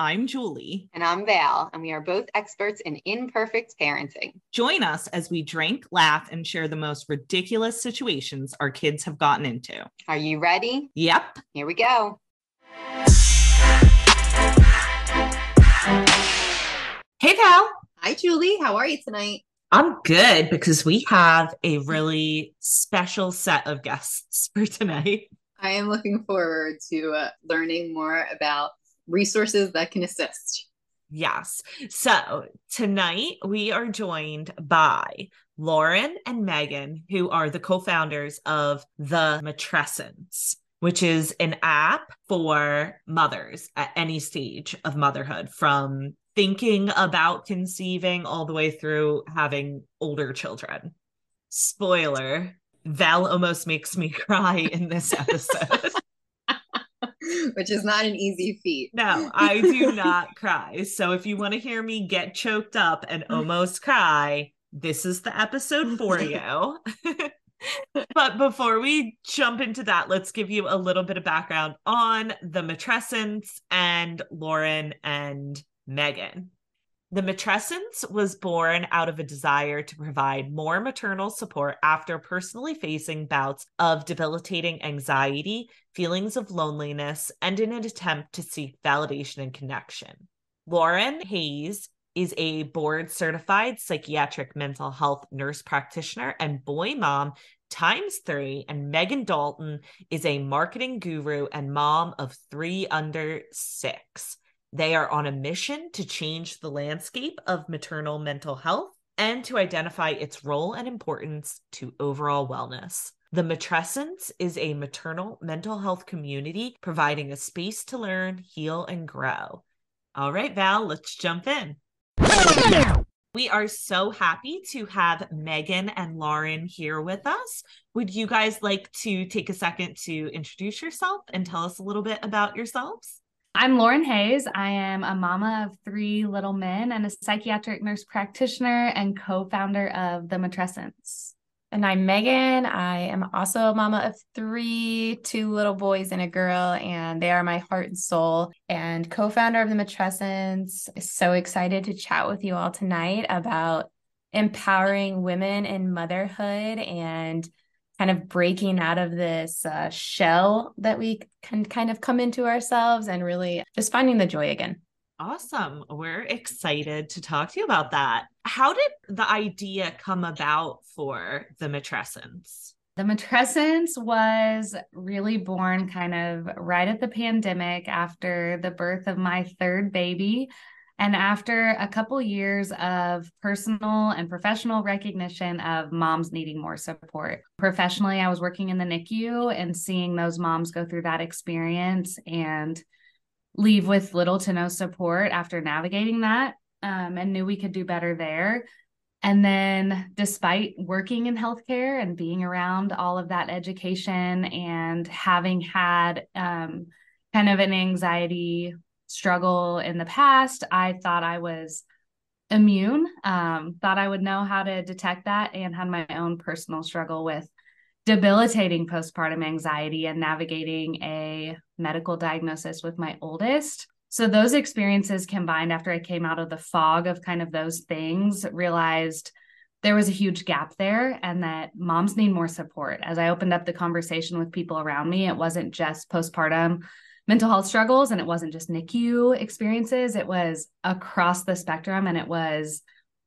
I'm Julie. And I'm Val, and we are both experts in imperfect parenting. Join us as we drink, laugh, and share the most ridiculous situations our kids have gotten into. Are you ready? Yep. Here we go. Hey, Val. Hi, Julie. How are you tonight? I'm good because we have a really special set of guests for tonight. I am looking forward to uh, learning more about resources that can assist. Yes. So tonight we are joined by Lauren and Megan, who are the co founders of The Matrescence, which is an app for mothers at any stage of motherhood, from thinking about conceiving all the way through having older children. Spoiler Val almost makes me cry in this episode. Which is not an easy feat. No, I do not cry. So if you want to hear me get choked up and almost cry, this is the episode for you. but before we jump into that, let's give you a little bit of background on the Matrescence and Lauren and Megan. The Matrescence was born out of a desire to provide more maternal support after personally facing bouts of debilitating anxiety, feelings of loneliness, and in an attempt to seek validation and connection. Lauren Hays is a board certified psychiatric mental health nurse practitioner and boy mom times three. And Megan Dalton is a marketing guru and mom of three under six. They are on a mission to change the landscape of maternal mental health and to identify its role and importance to overall wellness. The Matrescence is a maternal mental health community providing a space to learn, heal, and grow. All right, Val, let's jump in. We are so happy to have Megan and Lauren here with us. Would you guys like to take a second to introduce yourself and tell us a little bit about yourselves? I'm Lauren Hays. I am a mama of three little men and a psychiatric nurse practitioner and co founder of The Matrescence. And I'm Megan. I am also a mama of three, two little boys and a girl, and they are my heart and soul and co founder of The Matrescence. So excited to chat with you all tonight about empowering women in motherhood and kind of breaking out of this uh, shell that we can kind of come into ourselves and really just finding the joy again. Awesome. We're excited to talk to you about that. How did the idea come about for the matrescence? The matrescence was really born kind of right at the pandemic after the birth of my third baby. And after a couple years of personal and professional recognition of moms needing more support, professionally, I was working in the NICU and seeing those moms go through that experience and leave with little to no support after navigating that um, and knew we could do better there. And then, despite working in healthcare and being around all of that education and having had um, kind of an anxiety struggle in the past. I thought I was immune, um, thought I would know how to detect that, and had my own personal struggle with debilitating postpartum anxiety and navigating a medical diagnosis with my oldest. So, those experiences combined after I came out of the fog of kind of those things, realized there was a huge gap there and that moms need more support. As I opened up the conversation with people around me, it wasn't just postpartum mental health struggles and it wasn't just NICU experiences, it was across the spectrum and it was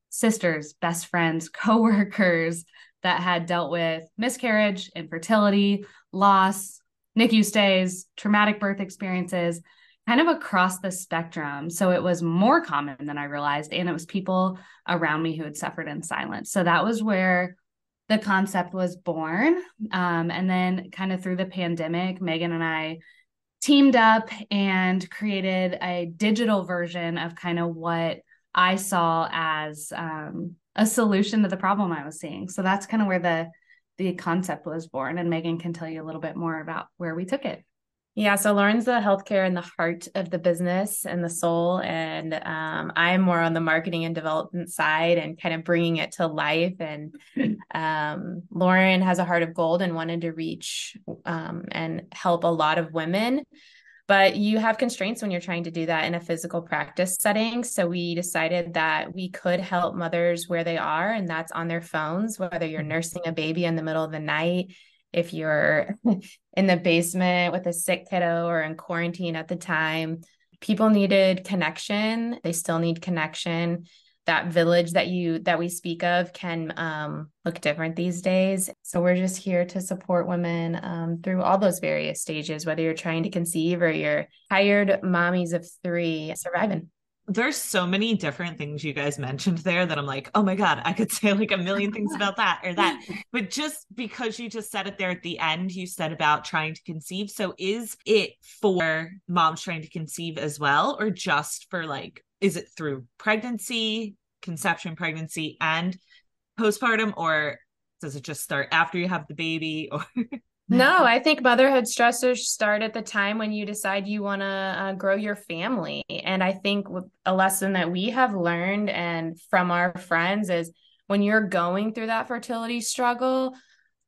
sisters, best friends, coworkers that had dealt with miscarriage, infertility, loss, NICU stays, traumatic birth experiences, kind of across the spectrum. So it was more common than I realized. And it was people around me who had suffered in silence. So that was where the concept was born. Um, and then, kind of through the pandemic, Megan and I teamed up and created a digital version of kind of what I saw as um, a solution to the problem I was seeing. So that's kind of where the the concept was born. And Megan can tell you a little bit more about where we took it. Yeah, so Lauren's the healthcare and the heart of the business and the soul, and um, I'm more on the marketing and development side and kind of bringing it to life. And um, Lauren has a heart of gold and wanted to reach um, and help a lot of women, but you have constraints when you're trying to do that in a physical practice setting. So we decided that we could help mothers where they are, and that's on their phones, whether you're nursing a baby in the middle of the night, if you're in the basement with a sick kiddo or in quarantine at the time. People needed connection. They still need connection that village that you that we speak of can um, look different these days so we're just here to support women um, through all those various stages whether you're trying to conceive or you're tired mommies of three surviving there's so many different things you guys mentioned there that I'm like, oh my God, I could say like a million things about that or that. But just because you just said it there at the end, you said about trying to conceive. So is it for moms trying to conceive as well, or just for like, is it through pregnancy, conception, pregnancy, and postpartum, or does it just start after you have the baby? Or no, I think motherhood stressors start at the time when you decide you want to uh, grow your family. And I think a lesson that we have learned and from our friends is when you're going through that fertility struggle,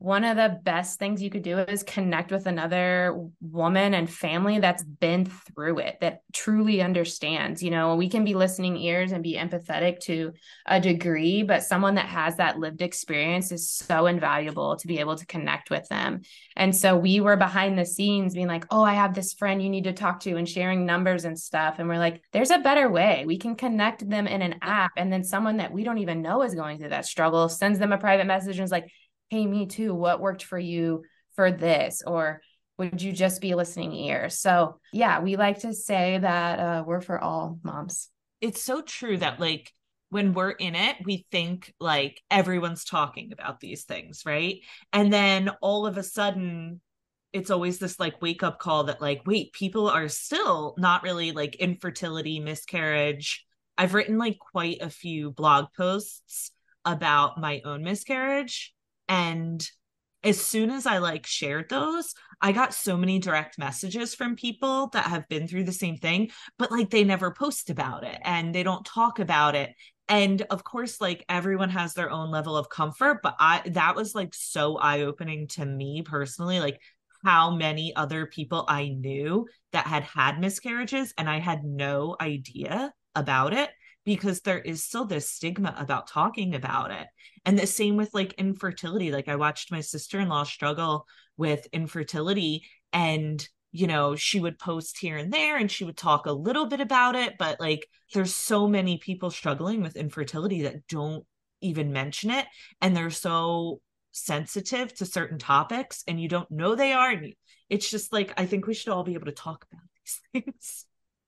one of the best things you could do is connect with another woman and family that's been through it that truly understands you know we can be listening ears and be empathetic to a degree but someone that has that lived experience is so invaluable to be able to connect with them. And so we were behind the scenes being like oh i have this friend you need to talk to and sharing numbers and stuff. And we're like there's a better way. We can connect them in an app. And then someone that we don't even know is going through that struggle sends them a private message and is like hey me too what worked for you for this? Or would you just be listening ear so yeah we like to say that uh, we're for all moms. It's so true that like when we're in it we think like everyone's talking about these things right? And then all of a sudden it's always this like wake up call that like wait people are still not really like infertility miscarriage. I've written like quite a few blog posts about my own miscarriage and as soon as I like shared those, I got so many direct messages from people that have been through the same thing, but like they never post about it and they don't talk about it. And of course, like everyone has their own level of comfort, but I that was like so eye opening to me personally, like how many other people I knew that had had miscarriages and I had no idea about it because there is still this stigma about talking about it. And the same with like infertility. Like I watched my sister-in-law struggle with infertility and you know, she would post here and there and she would talk a little bit about it, but like there's so many people struggling with infertility that don't even mention it and they're so sensitive to certain topics and you don't know they are and it's just like I think we should all be able to talk about these things.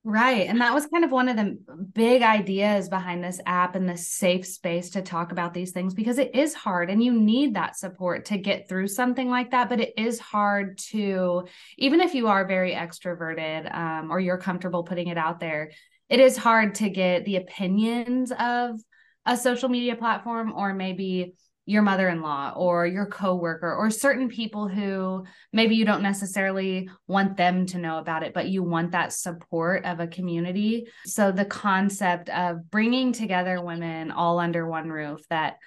Right. And that was kind of one of the big ideas behind this app and this safe space to talk about these things because it is hard and you need that support to get through something like that. But it is hard to, even if you are very extroverted um, or you're comfortable putting it out there, it is hard to get the opinions of a social media platform or maybe your mother-in-law or your coworker or certain people who maybe you don't necessarily want them to know about it but you want that support of a community. So the concept of bringing together women all under one roof that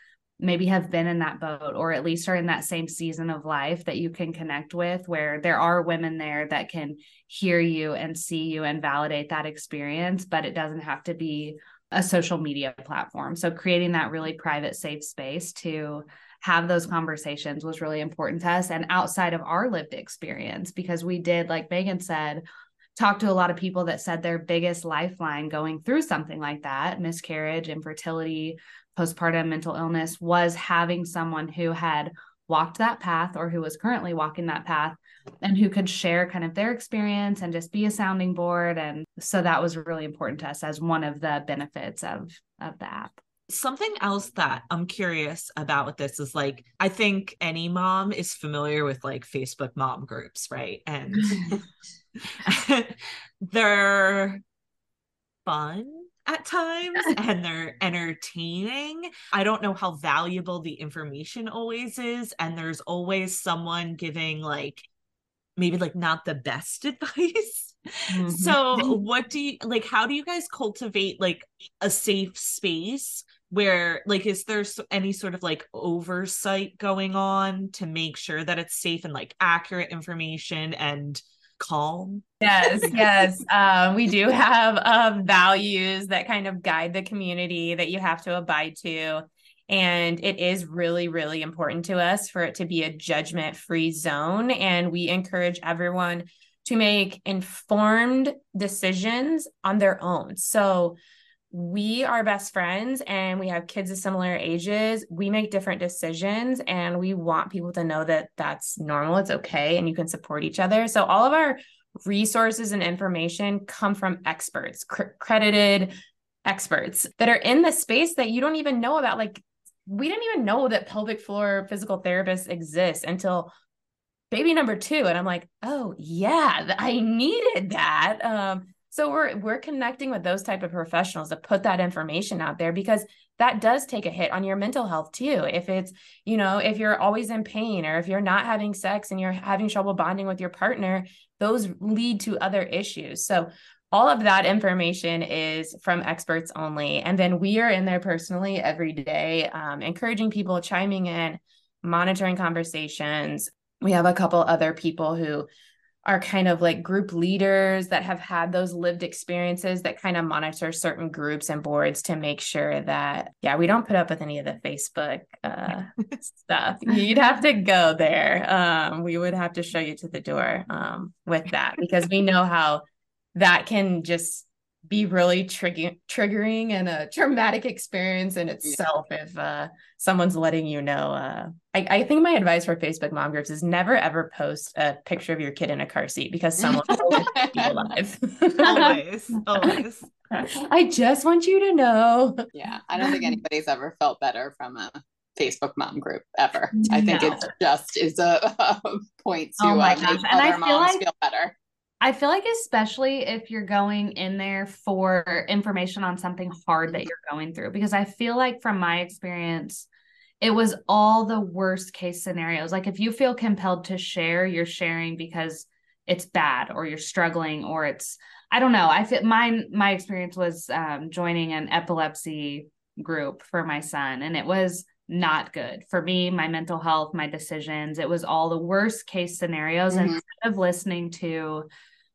maybe have been in that boat or at least are in that same season of life that you can connect with where there are women there that can hear you and see you and validate that experience but it doesn't have to be a social media platform. So creating that really private, safe space to have those conversations was really important to us and outside of our lived experience because we did like Megan said talk to a lot of people that said their biggest lifeline going through something like that miscarriage infertility postpartum mental illness was having someone who had walked that path or who was currently walking that path and who could share kind of their experience and just be a sounding board and so that was really important to us as one of the benefits of of the app something else that i'm curious about with this is like i think any mom is familiar with like facebook mom groups right and they're fun at times and they're entertaining. I don't know how valuable the information always is. And there's always someone giving like maybe like not the best advice. Mm-hmm. So, what do you like? How do you guys cultivate like a safe space where, like, is there any sort of like oversight going on to make sure that it's safe and like accurate information and calm. Yes, yes. Um, we do have uh, values that kind of guide the community that you have to abide to. And it is really, really important to us for it to be a judgment free zone. And we encourage everyone to make informed decisions on their own. So, we are best friends and we have kids of similar ages. We make different decisions and we want people to know that that's normal, it's okay, and you can support each other. So, all of our resources and information come from experts, cr- credited experts that are in the space that you don't even know about. Like, we didn't even know that pelvic floor physical therapists exist until baby number two. And I'm like, oh, yeah, I needed that. Um, so we're we're connecting with those type of professionals to put that information out there because that does take a hit on your mental health too. If it's, you know, if you're always in pain or if you're not having sex and you're having trouble bonding with your partner, those lead to other issues. So all of that information is from experts only. And then we are in there personally every day, um, encouraging people, chiming in, monitoring conversations. We have a couple other people who are kind of like group leaders that have had those lived experiences that kind of monitor certain groups and boards to make sure that yeah we don't put up with any of the facebook uh, stuff you'd have to go there um, we would have to show you to the door um, with that because we know how that can just be really triggering triggering and a traumatic experience in itself yeah. if uh, someone's letting you know uh, I, I, think my advice for facebook mom groups is never ever post a picture of your kid in a car seat because someone will be alive always always i just want you to know yeah i don't think anybody's ever felt better from a Facebook mom group ever. I think no. it just is a, a point to oh uh, make and other moms like- feel better I feel like, especially if you're going in there for information on something hard that you're going through, because I feel like from my experience, it was all the worst case scenarios. Like if you feel compelled to share, you're sharing because it's bad or you're struggling or it's, I don't know. I feel my my experience was um, joining an epilepsy group for my son, and it was not good for me, my mental health, my decisions. It was all the worst case scenarios. Mm-hmm. Instead of listening to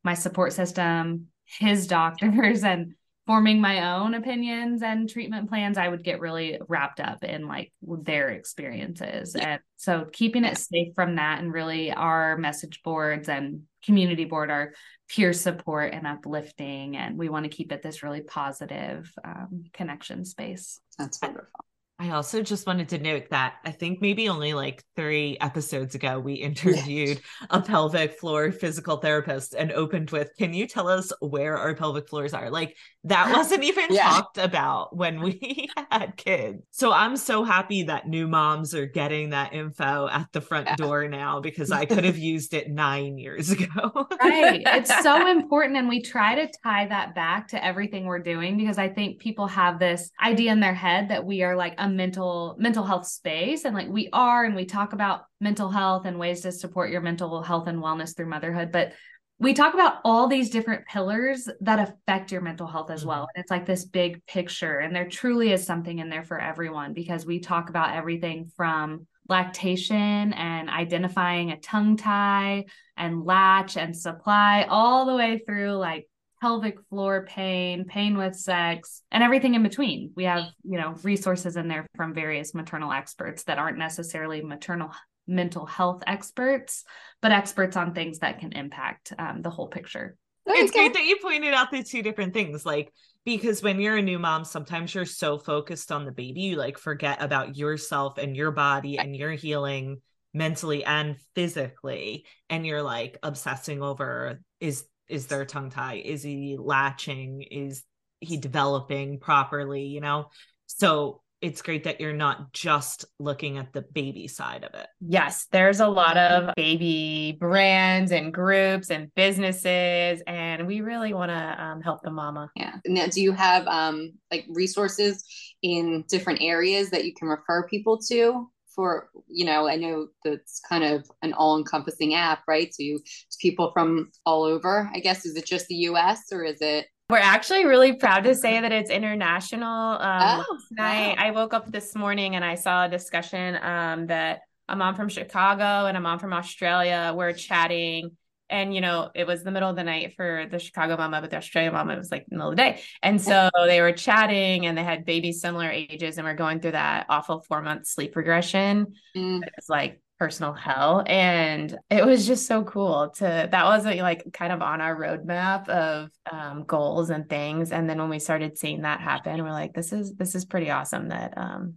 my support system, his doctors, and forming my own opinions and treatment plans, I would get really wrapped up in like their experiences. And so keeping it safe from that and really our message boards and community board are peer support and uplifting. And we want to keep it this really positive um, connection space. That's wonderful. I also just wanted to note that I think maybe only like three episodes ago, we interviewed yes. a pelvic floor physical therapist and opened with, Can you tell us where our pelvic floors are? Like, that wasn't even yeah. talked about when we had kids. So I'm so happy that new moms are getting that info at the front yeah. door now because I could have used it nine years ago. right. It's so important. And we try to tie that back to everything we're doing because I think people have this idea in their head that we are like a mental mental health space and like we are and we talk about mental health and ways to support your mental health and wellness through motherhood but we talk about all these different pillars that affect your mental health as well. Mm-hmm. And it's like this big picture. And there truly is something in there for everyone because we talk about everything from lactation and identifying a tongue tie and latch and supply, all the way through like pelvic floor pain, pain with sex, and everything in between. We have, you know, resources in there from various maternal experts that aren't necessarily maternal mental health experts, but experts on things that can impact um, the whole picture. It's great that you pointed out the two different things. Like, because when you're a new mom, sometimes you're so focused on the baby, you like forget about yourself and your body and your healing mentally and physically. And you're like obsessing over is is there a tongue tie? Is he latching? Is he developing properly? You know? So it's great that you're not just looking at the baby side of it. Yes, there's a lot of baby brands and groups and businesses, and we really want to um, help the mama. Yeah. Now, do you have um, like resources in different areas that you can refer people to? For you know, I know that's kind of an all-encompassing app, right? So you people from all over. I guess is it just the U.S. or is it we're actually really proud to say that it's international. Um, oh, wow. I woke up this morning and I saw a discussion um, that a mom from Chicago and a mom from Australia were chatting and you know it was the middle of the night for the chicago mama but the australia mama it was like the middle of the day. And so they were chatting and they had babies similar ages and we're going through that awful four month sleep regression. Mm. it's like personal hell. And it was just so cool to that wasn't like kind of on our roadmap of um, goals and things. And then when we started seeing that happen we're like this is this is pretty awesome that um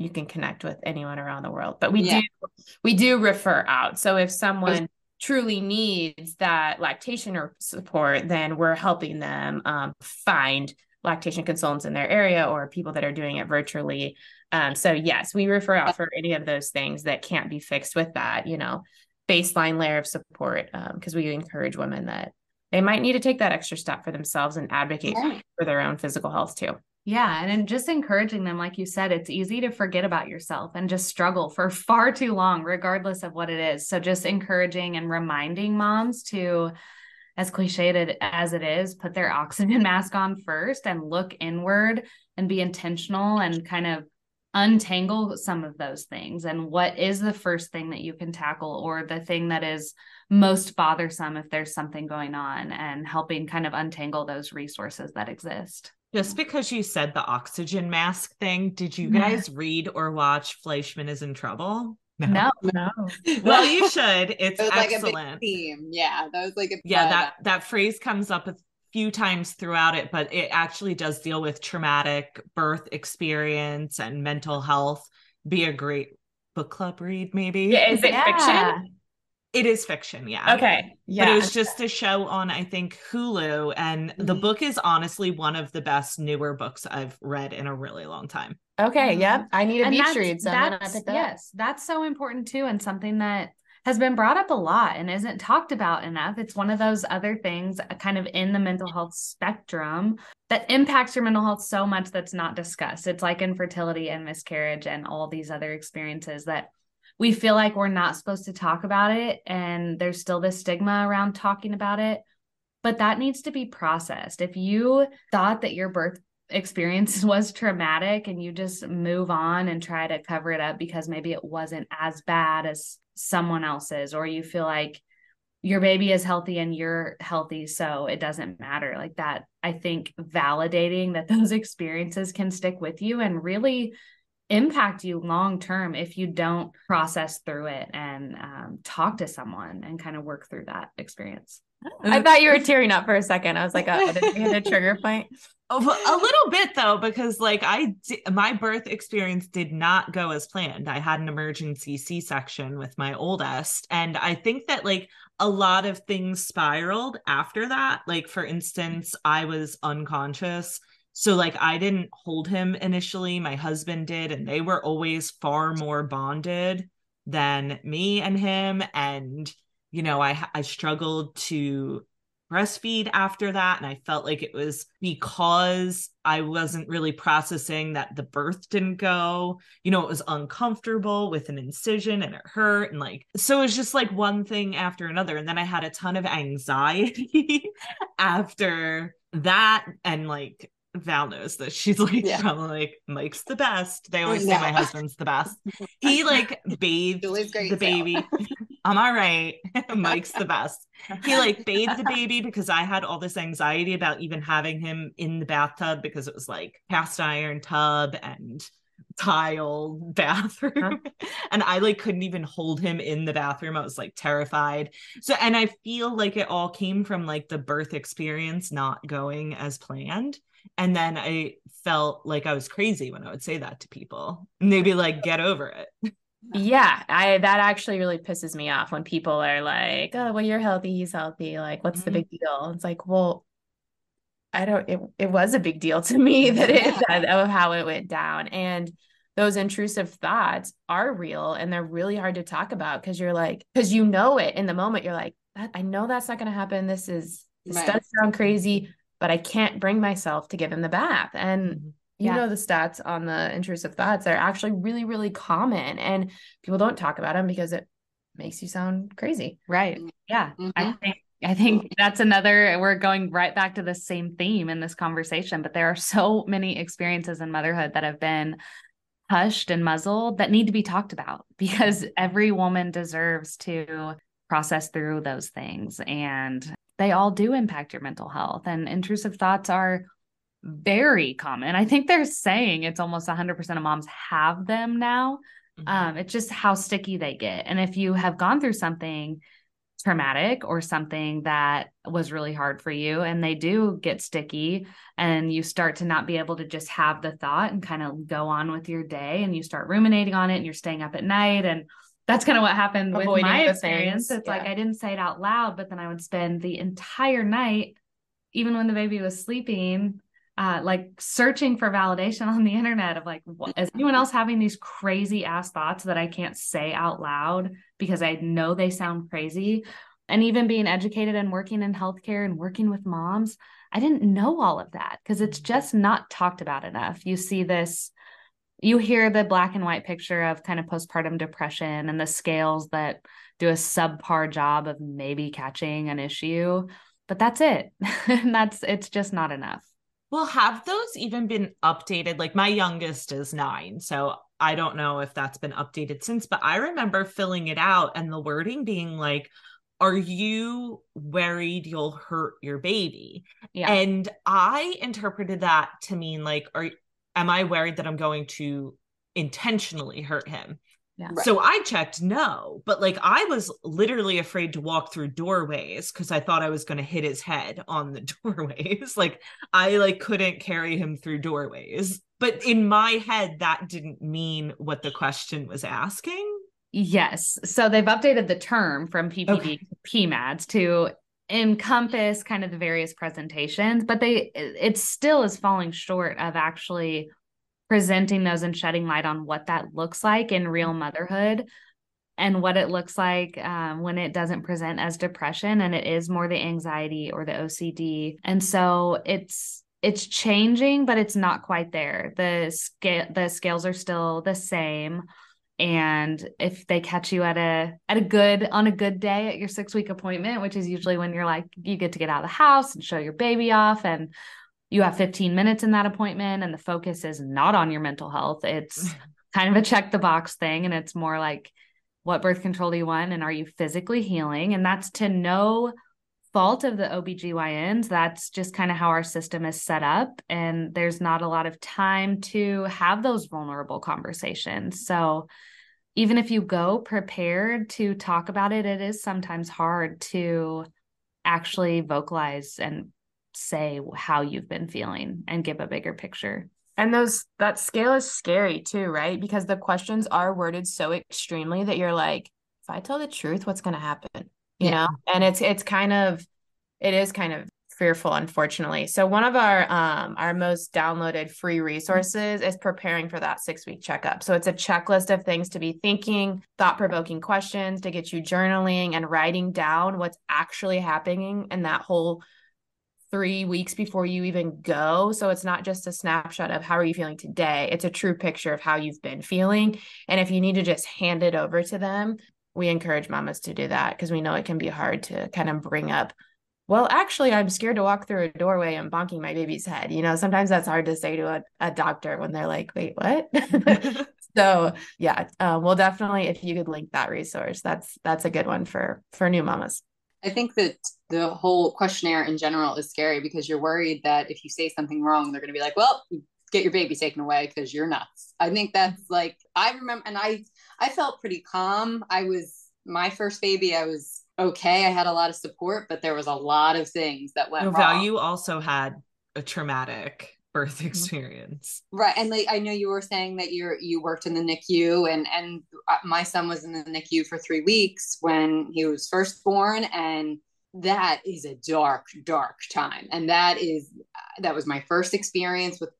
you can connect with anyone around the world. But we Yeah. do we do refer out. So if someone truly needs that lactation or support then we're helping them um, find lactation consultants in their area or people that are doing it virtually um, so yes, we refer out for any of those things that can't be fixed with that, you know, baseline layer of support. Because we encourage women that they might need to take that extra step for themselves and advocate Right. for their own physical health too. Yeah. And just encouraging them, like you said, it's easy to forget about yourself and just struggle for far too long, regardless of what it is. So just encouraging and reminding moms to, as cliched as it is, put their oxygen mask on first and look inward and be intentional and kind of untangle some of those things. And what is the first thing that you can tackle or the thing that is most bothersome if there's something going on and helping kind of untangle those resources that exist. Just because you said the oxygen mask thing, did you Yeah. guys read or watch Fleishman is in Trouble? No. No. Well, you should. It's It was like a big excellent. theme. Yeah, that was like a yeah, that that phrase comes up a few times throughout it, but it actually does deal with traumatic birth experience and mental health. Be a great book club read, maybe. Yeah, is it Yeah. fiction? It is fiction, yeah. Okay. Yeah. But it was just a show on, I think, Hulu. And the Mhm. book is honestly one of the best newer books I've read in a really long time. okay. Yep. I need a And beach that's- read. So I'm that's- pick that up. yes, that's so important too, and something that has been brought up a lot and isn't talked about enough. It's one of those other things, uh, kind of in the mental health spectrum, that impacts your mental health so much that's not discussed. It's like infertility and miscarriage and all these other experiences that we feel like we're not supposed to talk about it, and there's still this stigma around talking about it. But that needs to be processed. If you thought that your birth experience was traumatic and you just move on and try to cover it up because maybe it wasn't as bad as someone else's or you feel like your baby is healthy and you're healthy so it doesn't matter like that i think validating that those experiences can stick with you and really impact you long term if you don't process through it and um, talk to someone and kind of work through that experience I thought you were tearing up for a second. I was like, oh, did we hit a trigger point? Oh, a little bit though, because like I, di- my birth experience did not go as planned. I had an emergency C section with my oldest. And I think that like a lot of things spiraled after that. Like, for instance, I was unconscious. So, like, I didn't hold him initially. My husband did. And they were always far more bonded than me and him. And, you know, I, I struggled to breastfeed after that and i felt like it was because i wasn't really processing that the birth didn't go you know it was uncomfortable with an incision and it hurt and like so it was just like one thing after another and then i had a ton of anxiety after that and like Val knows that She's like, Yeah. probably like, Mike's the best. They always say my husband's the best. He like bathed the baby. I'm all right. Mike's the best. He like bathed the baby because I had all this anxiety about even having him in the bathtub because it was like cast iron tub and tile bathroom. and I like couldn't even hold him in the bathroom. I was like terrified. So and I feel like it all came from like the birth experience not going as planned. And then I felt like I was crazy when I would say that to people. And they'd be like, get over it. Yeah, I that actually really pisses me off when people are like, "Oh, well, you're healthy, he's healthy. Like, what's the Mhm. big deal?" It's like, well, I don't. It it was a big deal to me that it that, of how it went down, and those intrusive thoughts are real and they're really hard to talk about because you're like, because you know it in the moment. You're like, that, I know that's not going to happen. This is this Right. does sound crazy, but I can't bring myself to give him the bath, and Mhm. you know the stats on the intrusive thoughts are actually really really common and people don't talk about them because it makes you sound crazy Right. Yeah. I Mhm. think I think that's another we're going right back to the same theme in this conversation, but there are so many experiences in motherhood that have been hushed and muzzled that need to be talked about because every woman deserves to process through those things. And they all do impact your mental health. And intrusive thoughts are very common. I think they're saying it's almost 100% of moms have them now. Mm-hmm. Um, it's just how sticky they get. And if you have gone through something traumatic or something that was really hard for you and they do get sticky and you start to not be able to just have the thought and kind of go on with your day and you start ruminating on it and you're staying up at night and that's kind of what happened Avoiding with my experience. Things. It's yeah. like I didn't say it out loud, but then I would spend the entire night, even when the baby was sleeping, uh, like searching for validation on the internet of like, what, is anyone else having these crazy ass thoughts that I can't say out loud because I know they sound crazy? And even being educated and working in healthcare and working with moms, I didn't know all of that because it's just not talked about enough. You see this you hear the black and white picture of kind of postpartum depression and the scales that do a subpar job of maybe catching an issue but that's it. That's it's just not enough. Well have those even been updated? Like my youngest is 9 so i don't know if that's been updated since but i remember filling it out and the wording being like are you worried you'll hurt your baby? Yeah. and i interpreted that to mean like are am I worried that I'm going to intentionally hurt him? Yeah. Right. So I checked no, but like I was literally afraid to walk through doorways because I thought I was going to hit his head on the doorways. like I like couldn't carry him through doorways. But in my head that didn't mean what the question was asking. Yes. So they've updated the term from PPD okay. to PMADS to encompass kind of the various presentations, but they it still is falling short of actually presenting those and shedding light on what that looks like in real motherhood and what it looks like um, when it doesn't present as depression and it is more the anxiety or the OCD. And so it's it's changing, but it's not quite there. The scale the scales are still the same and if they catch you at a at a good on a good day at your six week appointment which is usually when you're like you get to get out of the house and show your baby off and you have 15 minutes in that appointment and the focus is not on your mental health it's kind of a check the box thing. And it's more like what birth control do you want? And are you physically healing? And that's to no fault of the OBGYNs that's just kind of how our system is set up and there's not a lot of time to have those vulnerable conversations so even if you go prepared to talk about it, it is sometimes hard to actually vocalize and say how you've been feeling and give a bigger picture. And those that scale is scary too, right? Because the questions are worded so extremely that you're like, if I tell the truth, what's going to happen? You yeah. know? And it's it's kind of it is kind of fearful unfortunately so one of our um our most downloaded free resources is preparing for that six week checkup so it's a checklist of things to be thinking thought provoking questions to get you journaling and writing down what's actually happening in that whole three weeks before you even go. So it's not just a snapshot of how are you feeling today. It's a true picture of how you've been feeling. And if you need to just hand it over to them, we encourage mamas to do that because we know it can be hard to kind of bring up well, actually, I'm scared to walk through a doorway and bonking my baby's head. You know, sometimes that's hard to say to a, a doctor when they're like, wait, what? so yeah, uh, we'll definitely, if you could link that resource, that's, that's a good one for, for new mamas. I think that the whole questionnaire in general is scary because you're worried that if you say something wrong, they're going to be like, well, get your baby taken away because you're nuts. I think that's like, I remember, and I, I felt pretty calm. I was, my first baby, I was okay. I had a lot of support, but there was a lot of things that went no, wrong. You also had a traumatic birth mm-hmm. experience right and like i know you were saying that you're you worked in the nicu and and uh, my son was in the nicu for three weeks when he was first born and that is a dark dark time and that is that was my first experience with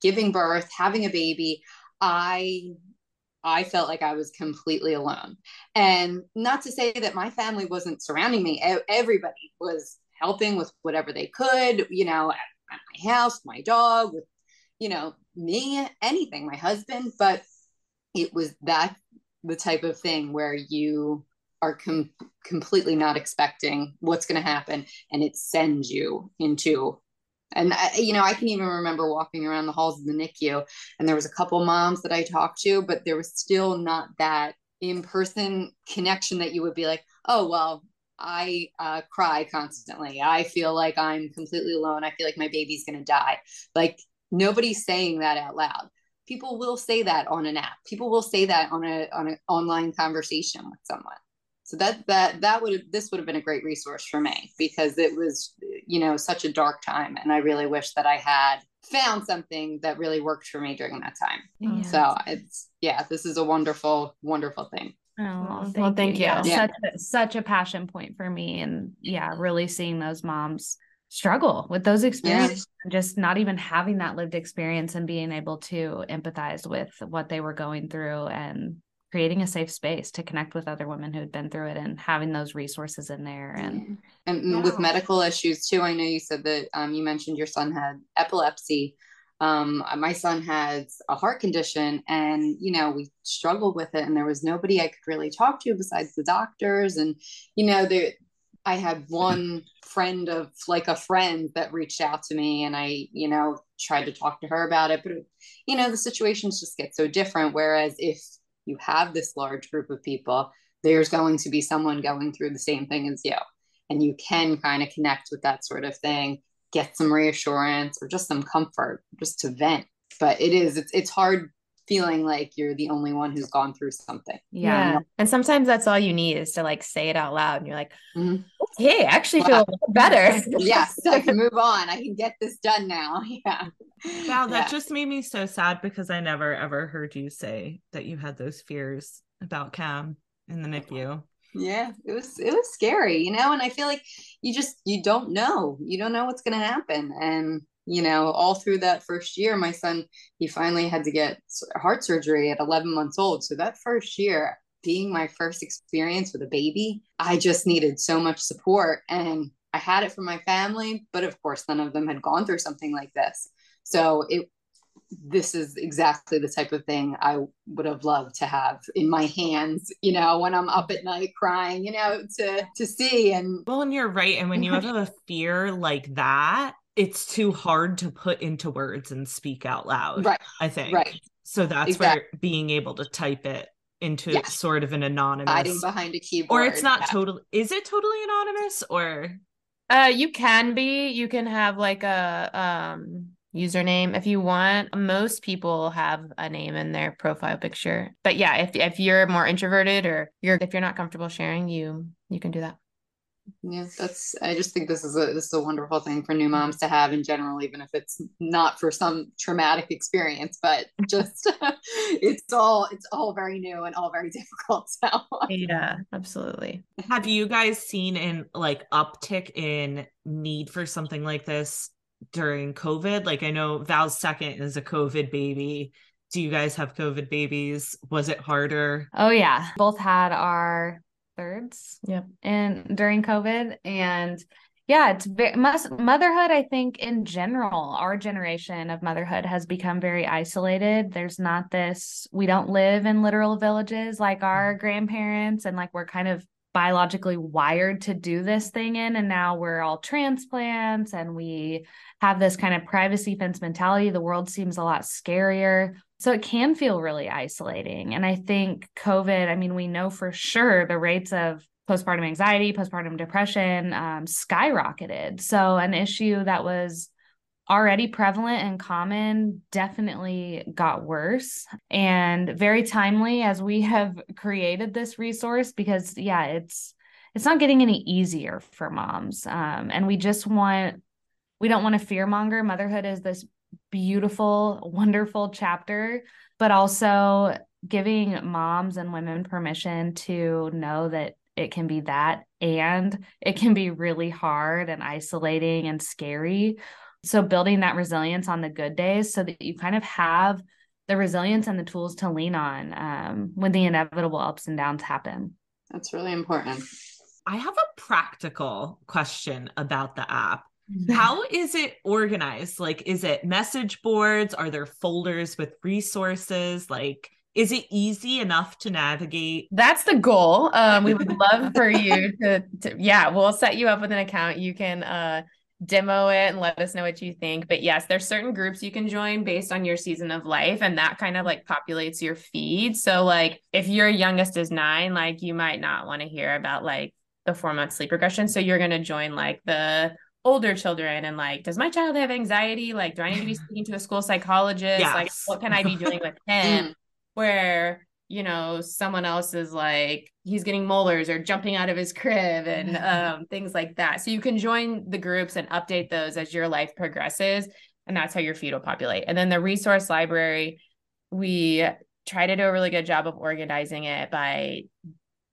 giving birth having a baby i I felt like I was completely alone. And not to say that my family wasn't surrounding me, everybody was helping with whatever they could, you know, at, my house, my dog, with, you know, me, anything, my husband. But it was that the type of thing where you are com- completely not expecting what's going to happen and it sends you into and I, you know, I can even remember walking around the halls of the NICU, and there was a couple moms that I talked to, but there was still not that in-person connection that you would be like, oh well i uh, cry constantly. I feel like i'm completely alone. I feel like my baby's to die. Like nobody's saying that out loud. People will say that on an app. People will say that on a on an online conversation with someone so that that that would this would have been a great resource for me because it was you know such a dark time and i really wish that i had found something that really worked for me during that time Yeah. so it's yeah this is a wonderful wonderful thing Oh, Well, thank, well, thank you. Yeah, you. Yeah. Such a, such a passion point for me, and yeah, really seeing those moms struggle with those experiences, and just not even having that lived experience and being able to empathize with what they were going through and creating a safe space to connect with other women who had been through it and having those resources in there and and with medical issues too i know you said that um, you mentioned your son had epilepsy. Um, my son has a heart condition and you know we struggled with it and there was nobody i could really talk to besides the doctors and you know there i had one friend of like a friend that reached out to me and i you know tried to talk to her about it but you know the situations just get so different. Whereas if you have this large group of people there's going to be someone going through the same thing as you. And you can kind of connect with that sort of thing get some reassurance or just some comfort just to vent. But it is it's, it's hard feeling like you're the only one who's gone through something. Yeah, And sometimes that's all you need is to like say it out loud and you're like, Mhm. okay, I actually feel a lot better. yes i can move on. I can get this done now. Yeah. Wow, that Yeah. just made me so sad because I never ever heard you say that you had those fears about Cam in the NICU. yeah it was it was scary you know and i feel like you just you don't know. You don't know what's going to happen. And you know all through that first year my son he finally had to get heart surgery at 11 months old so that first year being my first experience with a baby i just needed so much support and i had it from my family but of course none of them had gone through something like this so it this is exactly the type of thing I would have loved to have in my hands, you know, when I'm up at night crying, you know, to to see and Well, and you're right. And when you have a fear like that, it's too hard to put into words and speak out loud. right, I think. right, So that's Exactly. where being able to type it into Yes. sort of an anonymous hiding behind a keyboard. or it's not yeah. totally is it totally anonymous or Uh, you can be. You can have like a um username if you want. Most people have a name in their profile picture. But yeah, if if you're more introverted or you're if you're not comfortable sharing, you you can do that. Yeah, that's. I just think this is a this is a wonderful thing for new moms to have in general, even if it's not for some traumatic experience, but just it's all it's all very new and all very difficult. So Yeah, absolutely. have you guys seen an like uptick in need for something like this during COVID? Like I know Val's second is a COVID baby. Do you guys have COVID babies? Was it harder? Oh yeah, both had our thirds. Yep. And during COVID, and yeah, it's very mus- motherhood. I think in general, our generation of motherhood has become very isolated. There's not this. We don't live in literal villages like our grandparents, and like we're kind of biologically wired to do this thing in and now we're all transplants and we have this kind of privacy fence mentality the world seems a lot scarier so it can feel really isolating. And i think covid i mean we know for sure the rates of postpartum anxiety postpartum depression um, skyrocketed. So an issue that was already prevalent and common definitely got worse. And very timely as we have created this resource because yeah it's it's not getting any easier for moms. Um, and we just want we don't want to fear monger. Motherhood is this beautiful wonderful chapter but also giving moms and women permission to know that it can be that and it can be really hard and isolating and scary so building that resilience on the good days so that you kind of have the resilience and the tools to lean on um, when the inevitable ups and downs happen. that's really important. I have a practical question about the app. How is it organized? Like, is it message boards? Are there folders with resources? Like, is it easy enough to navigate? That's the goal. Um, we would love for you to, to, yeah, we'll set you up with an account. You can uh demo it and let us know what you think. But yes, there's certain groups you can join based on your season of life, and that kind of like populates your feed. So, like, if your youngest is nine, like, you might not want to hear about like the four month sleep regression. So, you're going to join like the older children and like, does my child have anxiety? Like, do I need to be speaking to a school psychologist? Yes. Like, what can I be doing with him? Mm. Where you know someone else is like he's getting molars or jumping out of his crib and um, things like that so you can join the groups and update those as your life progresses and that's how your feed will populate and then the resource library we try to do a really good job of organizing it by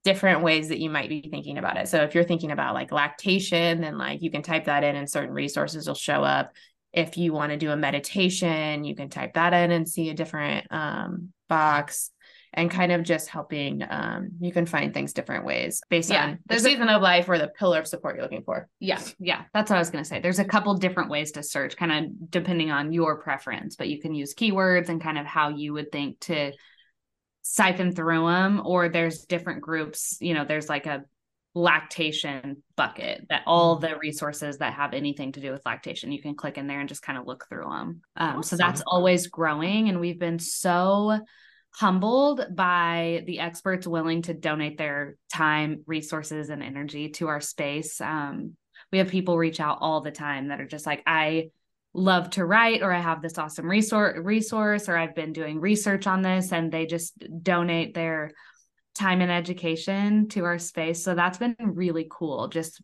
different ways that you might be thinking about it so if you're thinking about like lactation then like you can type that in and certain resources will show up if you want to do a meditation you can type that in and see a different um, box and kind of just helping um, you can find things different ways based yeah, on the season a, of life or the pillar of support you're looking for. Yeah, yeah, that's what I was going to say. There's a couple different ways to search, kind of depending on your preference, but you can use keywords and kind of how you would think to siphon through them. Or there's different groups. You know, there's like a lactation bucket that all mm-hmm. the resources that have anything to do with lactation you can click in there and just kind of look through them um, awesome. so that's always growing and we've been so humbled by the experts willing to donate their time, resources, and energy to our space. Um, we have people reach out all the time that are just like, I love to write, or I have this awesome resource, resource, or I've been doing research on this, and they just donate their time and education to our space. So that's been really cool. Just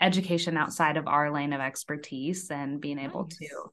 education outside of our lane of expertise and being able nice. to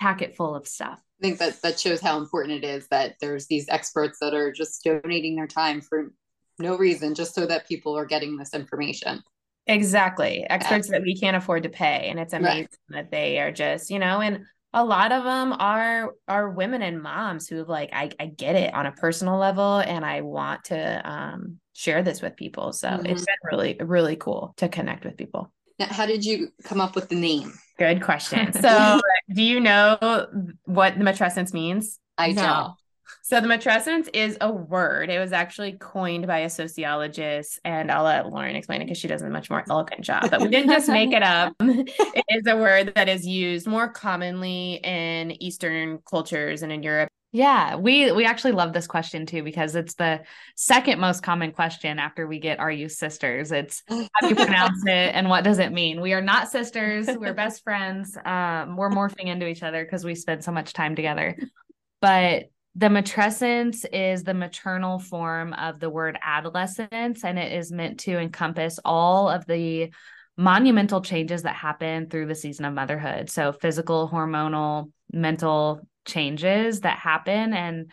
pack it full of stuff. I think that that shows how important it is that there's these experts that are just donating their time for no reason, just so that people are getting this information. Exactly. Experts yeah. that we can't afford to pay. And it's amazing right. that they are just, you know, and a lot of them are are women and moms who like I, I get it on a personal level and I want to um share this with people. So mm-hmm. it's been really, really cool to connect with people. Now, how did you come up with the name? Good question. So, do you know what the matrescence means? I no. So, the matrescence is a word. It was actually coined by a sociologist, and I'll let Lauren explain it because she does a much more eloquent job. But we didn't just make it up. it is a word that is used more commonly in Eastern cultures and in Europe. Yeah, we we actually love this question too because it's the second most common question after we get are you sisters? It's how do you pronounce it and what does it mean? We are not sisters, we're best friends. Um, we're morphing into each other because we spend so much time together. But the matrescence is the maternal form of the word adolescence, and it is meant to encompass all of the monumental changes that happen through the season of motherhood. So physical, hormonal, mental, changes that happen. And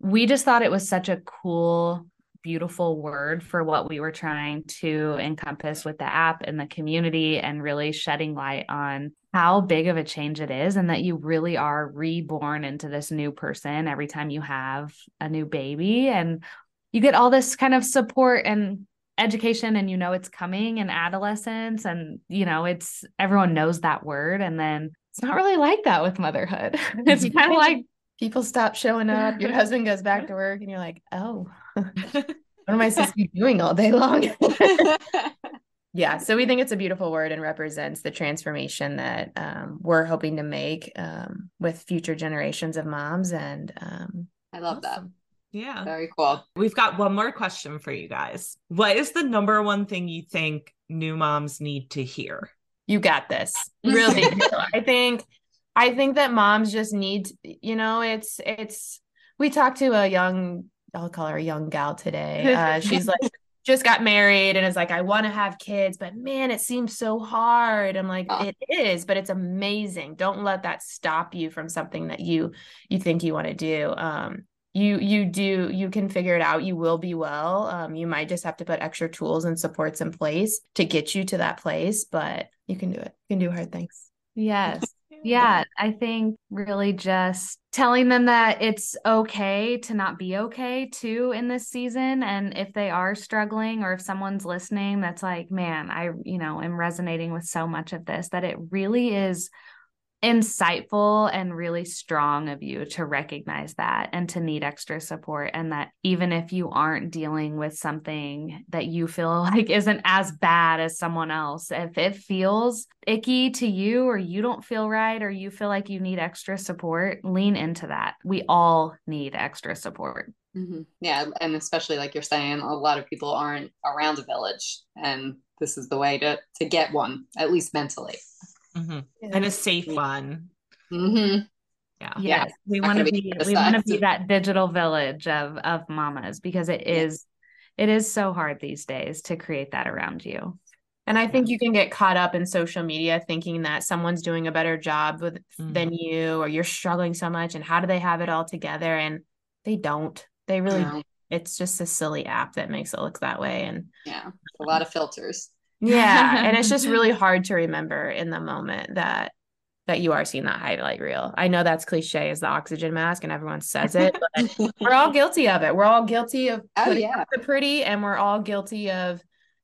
we just thought it was such a cool, beautiful word for what we were trying to encompass with the app and the community and really shedding light on how big of a change it is and that you really are reborn into this new person every time you have a new baby and you get all this kind of support and education and you know it's coming in adolescence and you know it's everyone knows that word and then it's not really like that with motherhood. it's kind of like people stop showing up, your husband goes back to work, and you're like, oh, what am I supposed to be doing all day long? yeah. So we think it's a beautiful word and represents the transformation that um, we're hoping to make um, with future generations of moms. And um, I love awesome. that. Yeah. Very cool. We've got one more question for you guys. What is the number one thing you think new moms need to hear? you got this. Really. I think I think that moms just need, you know, it's it's we talked to a young I'll call her a young gal today. Uh, she's like just got married and is like, I want to have kids, but man, it seems so hard. I'm like, oh. it is, but it's amazing. Don't let that stop you from something that you you think you want to do. Um, you you do you can figure it out you will be well um, you might just have to put extra tools and supports in place to get you to that place but you can do it you can do hard things yes yeah i think really just telling them that it's okay to not be okay too in this season and if they are struggling or if someone's listening that's like man i you know am resonating with so much of this that it really is insightful and really strong of you to recognize that and to need extra support and that even if you aren't dealing with something that you feel like isn't as bad as someone else if it feels icky to you or you don't feel right or you feel like you need extra support lean into that. We all need extra support. Mm-hmm. yeah and especially like you're saying a lot of people aren't around a village and this is the way to to get one at least mentally mm-hmm. yeah. and a safe one. Mm-hmm. Yeah. Yes. We want to be, we want to be that digital village of of mamas because it is it is so hard these days to create that around you. And I think you can get caught up in social media thinking that someone's doing a better job with mm-hmm. than you or you're struggling so much and how do they have it all together and they don't. They really no. it's just a silly app that makes it look that way and yeah, a lot of filters yeah and it's just really hard to remember in the moment that that you are seeing that highlight reel i know that's cliche as the oxygen mask and everyone says it but we're all guilty of it we're all guilty of oh, yeah. the pretty and we're all guilty of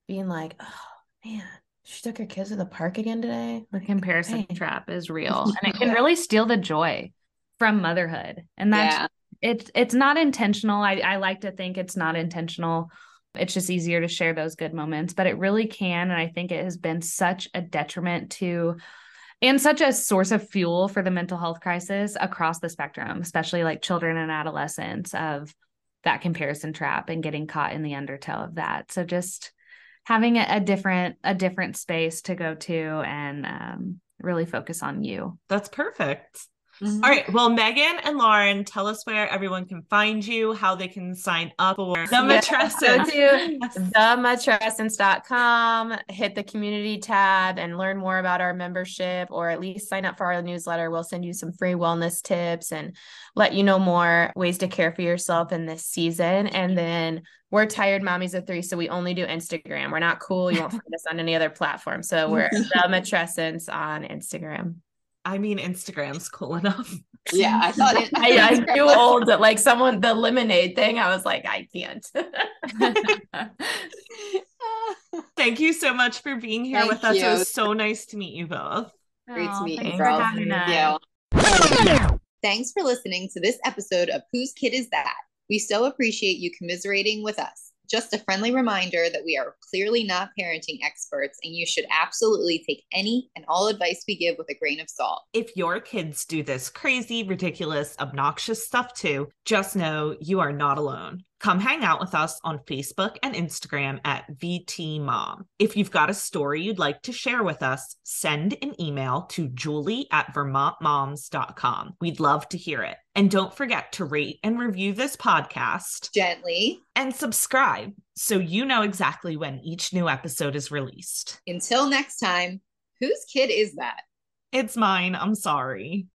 being like oh man she took her kids to the park again today the comparison hey. trap is real and it can really steal the joy from motherhood and that's yeah. it's it's not intentional I, I like to think it's not intentional it's just easier to share those good moments, but it really can. And I think it has been such a detriment to and such a source of fuel for the mental health crisis across the spectrum, especially like children and adolescents of that comparison trap and getting caught in the undertow of that. So just having a, different a different space to go to and um, really focus on you. That's perfect. Mm-hmm. All right. Well, Megan and Lauren, tell us where everyone can find you, how they can sign up for the Matrescence. Go to thematrescence.com, hit the community tab and learn more about our membership or at least sign up for our newsletter. We'll send you some free wellness tips and let you know more ways to care for yourself in this season. And then we're tired mommies of three, so we only do Instagram. We're not cool. You won't find us on any other platform. So we're the Matrescence on Instagram. I mean, Instagram's cool enough. Yeah, I thought it. I, I knew old that like someone the lemonade thing. I was like, I can't. Thank you so much for being here Thank with us. You. It was so nice to meet you both. Great to meet you, girls. Thank you. Thanks for listening to this episode of Whose Kid Is That? We so appreciate you commiserating with us. Just a friendly reminder that we are clearly not parenting experts, and you should absolutely take any and all advice we give with a grain of salt. If your kids do this crazy, ridiculous, obnoxious stuff too, just know you are not alone. Come hang out with us on Facebook and Instagram at VT Mom. If you've got a story you'd like to share with us, send an email to julie at vermontmoms.com. We'd love to hear it. And don't forget to rate and review this podcast gently and subscribe so you know exactly when each new episode is released. Until next time, whose kid is that? It's mine. I'm sorry.